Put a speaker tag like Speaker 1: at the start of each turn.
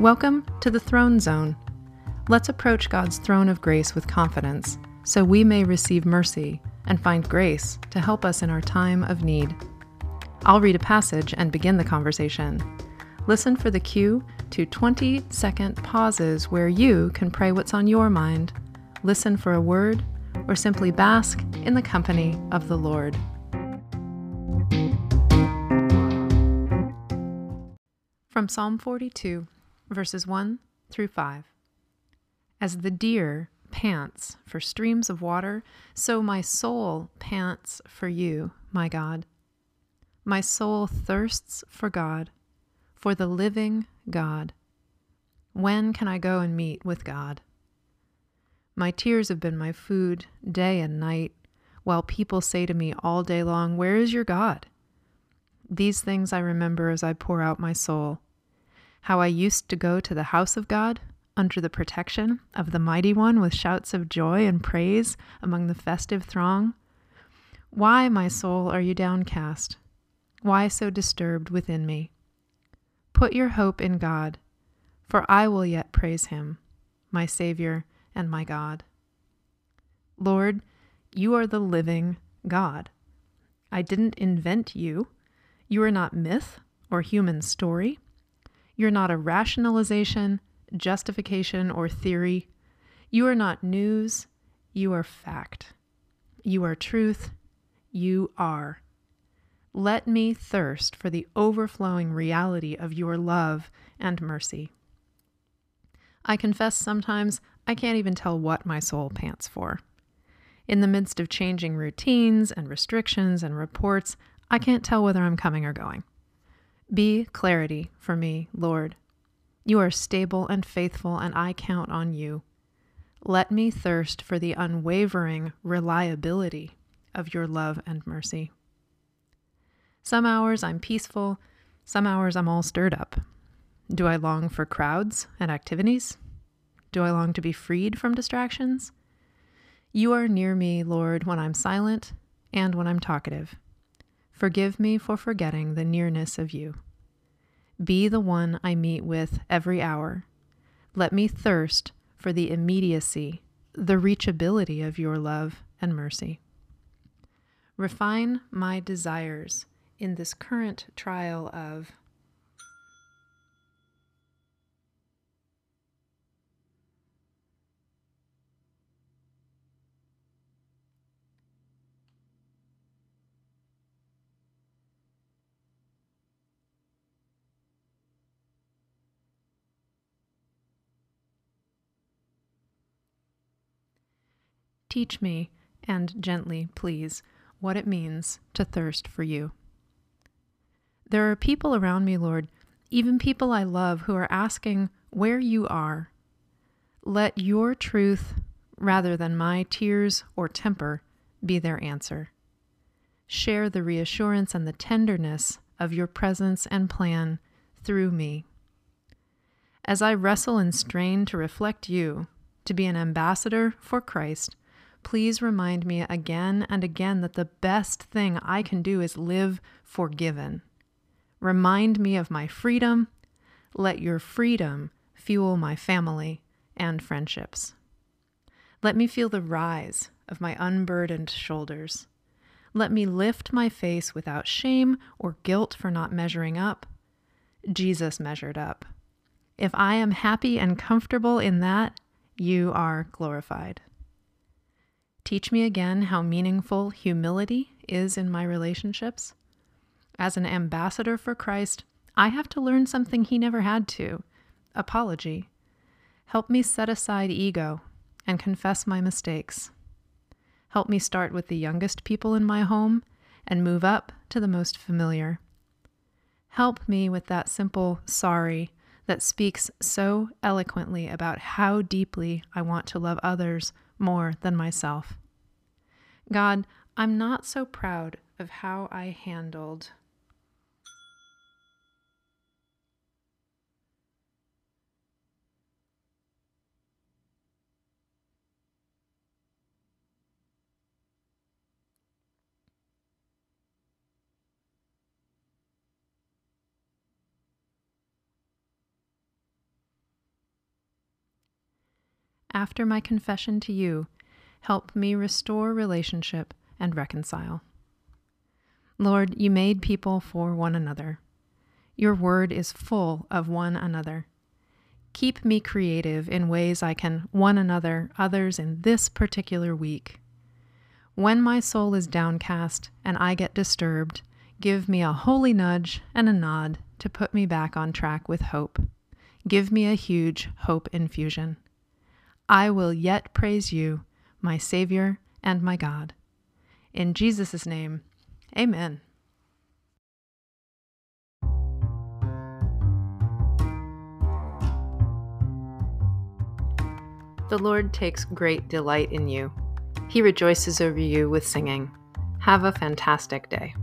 Speaker 1: Welcome to the Throne Zone. Let's approach God's throne of grace with confidence so we may receive mercy and find grace to help us in our time of need. I'll read a passage and begin the conversation. Listen for the cue to 20 second pauses where you can pray what's on your mind, listen for a word, or simply bask in the company of the Lord. From Psalm 42, verses 1 through 5. As the deer pants for streams of water, so my soul pants for you, my God. My soul thirsts for God, for the living God. When can I go and meet with God? My tears have been my food day and night, while people say to me all day long, Where is your God? These things I remember as I pour out my soul. How I used to go to the house of God under the protection of the Mighty One with shouts of joy and praise among the festive throng. Why, my soul, are you downcast? Why so disturbed within me? Put your hope in God, for I will yet praise him, my Savior and my God. Lord, you are the living God. I didn't invent you. You are not myth or human story. You're not a rationalization, justification, or theory. You are not news. You are fact. You are truth. You are. Let me thirst for the overflowing reality of your love and mercy. I confess sometimes I can't even tell what my soul pants for. In the midst of changing routines and restrictions and reports, I can't tell whether I'm coming or going. Be clarity for me, Lord. You are stable and faithful, and I count on you. Let me thirst for the unwavering reliability of your love and mercy. Some hours I'm peaceful, some hours I'm all stirred up. Do I long for crowds and activities? Do I long to be freed from distractions? You are near me, Lord, when I'm silent and when I'm talkative. Forgive me for forgetting the nearness of you. Be the one I meet with every hour. Let me thirst for the immediacy, the reachability of your love and mercy. Refine my desires in this current trial of Teach me, and gently, please, what it means to thirst for you. There are people around me, Lord, even people I love, who are asking where you are. Let your truth, rather than my tears or temper, be their answer. Share the reassurance and the tenderness of your presence and plan through me. As I wrestle and strain to reflect you, to be an ambassador for Christ, please remind me again and again that the best thing I can do is live forgiven. Remind me of my freedom. Let your freedom fuel my family and friendships. Let me feel the rise of my unburdened shoulders. Let me lift my face without shame or guilt for not measuring up. Jesus measured up. If I am happy and comfortable in that, you are glorified. Teach me again how meaningful humility is in my relationships. As an ambassador for Christ, I have to learn something he never had to apology. Help me set aside ego and confess my mistakes. Help me start with the youngest people in my home and move up to the most familiar. Help me with that simple sorry that speaks so eloquently about how deeply I want to love others more than myself. God, I'm not so proud of how I handled. After my confession to you, help me restore relationship and reconcile. Lord, you made people for one another. Your word is full of one another. Keep me creative in ways I can one another others in this particular week. When my soul is downcast and I get disturbed, give me a holy nudge and a nod to put me back on track with hope. Give me a huge hope infusion. I will yet praise you, my Savior and my God. In Jesus' name, amen. The Lord takes great delight in you. He rejoices over you with singing. Have a fantastic day.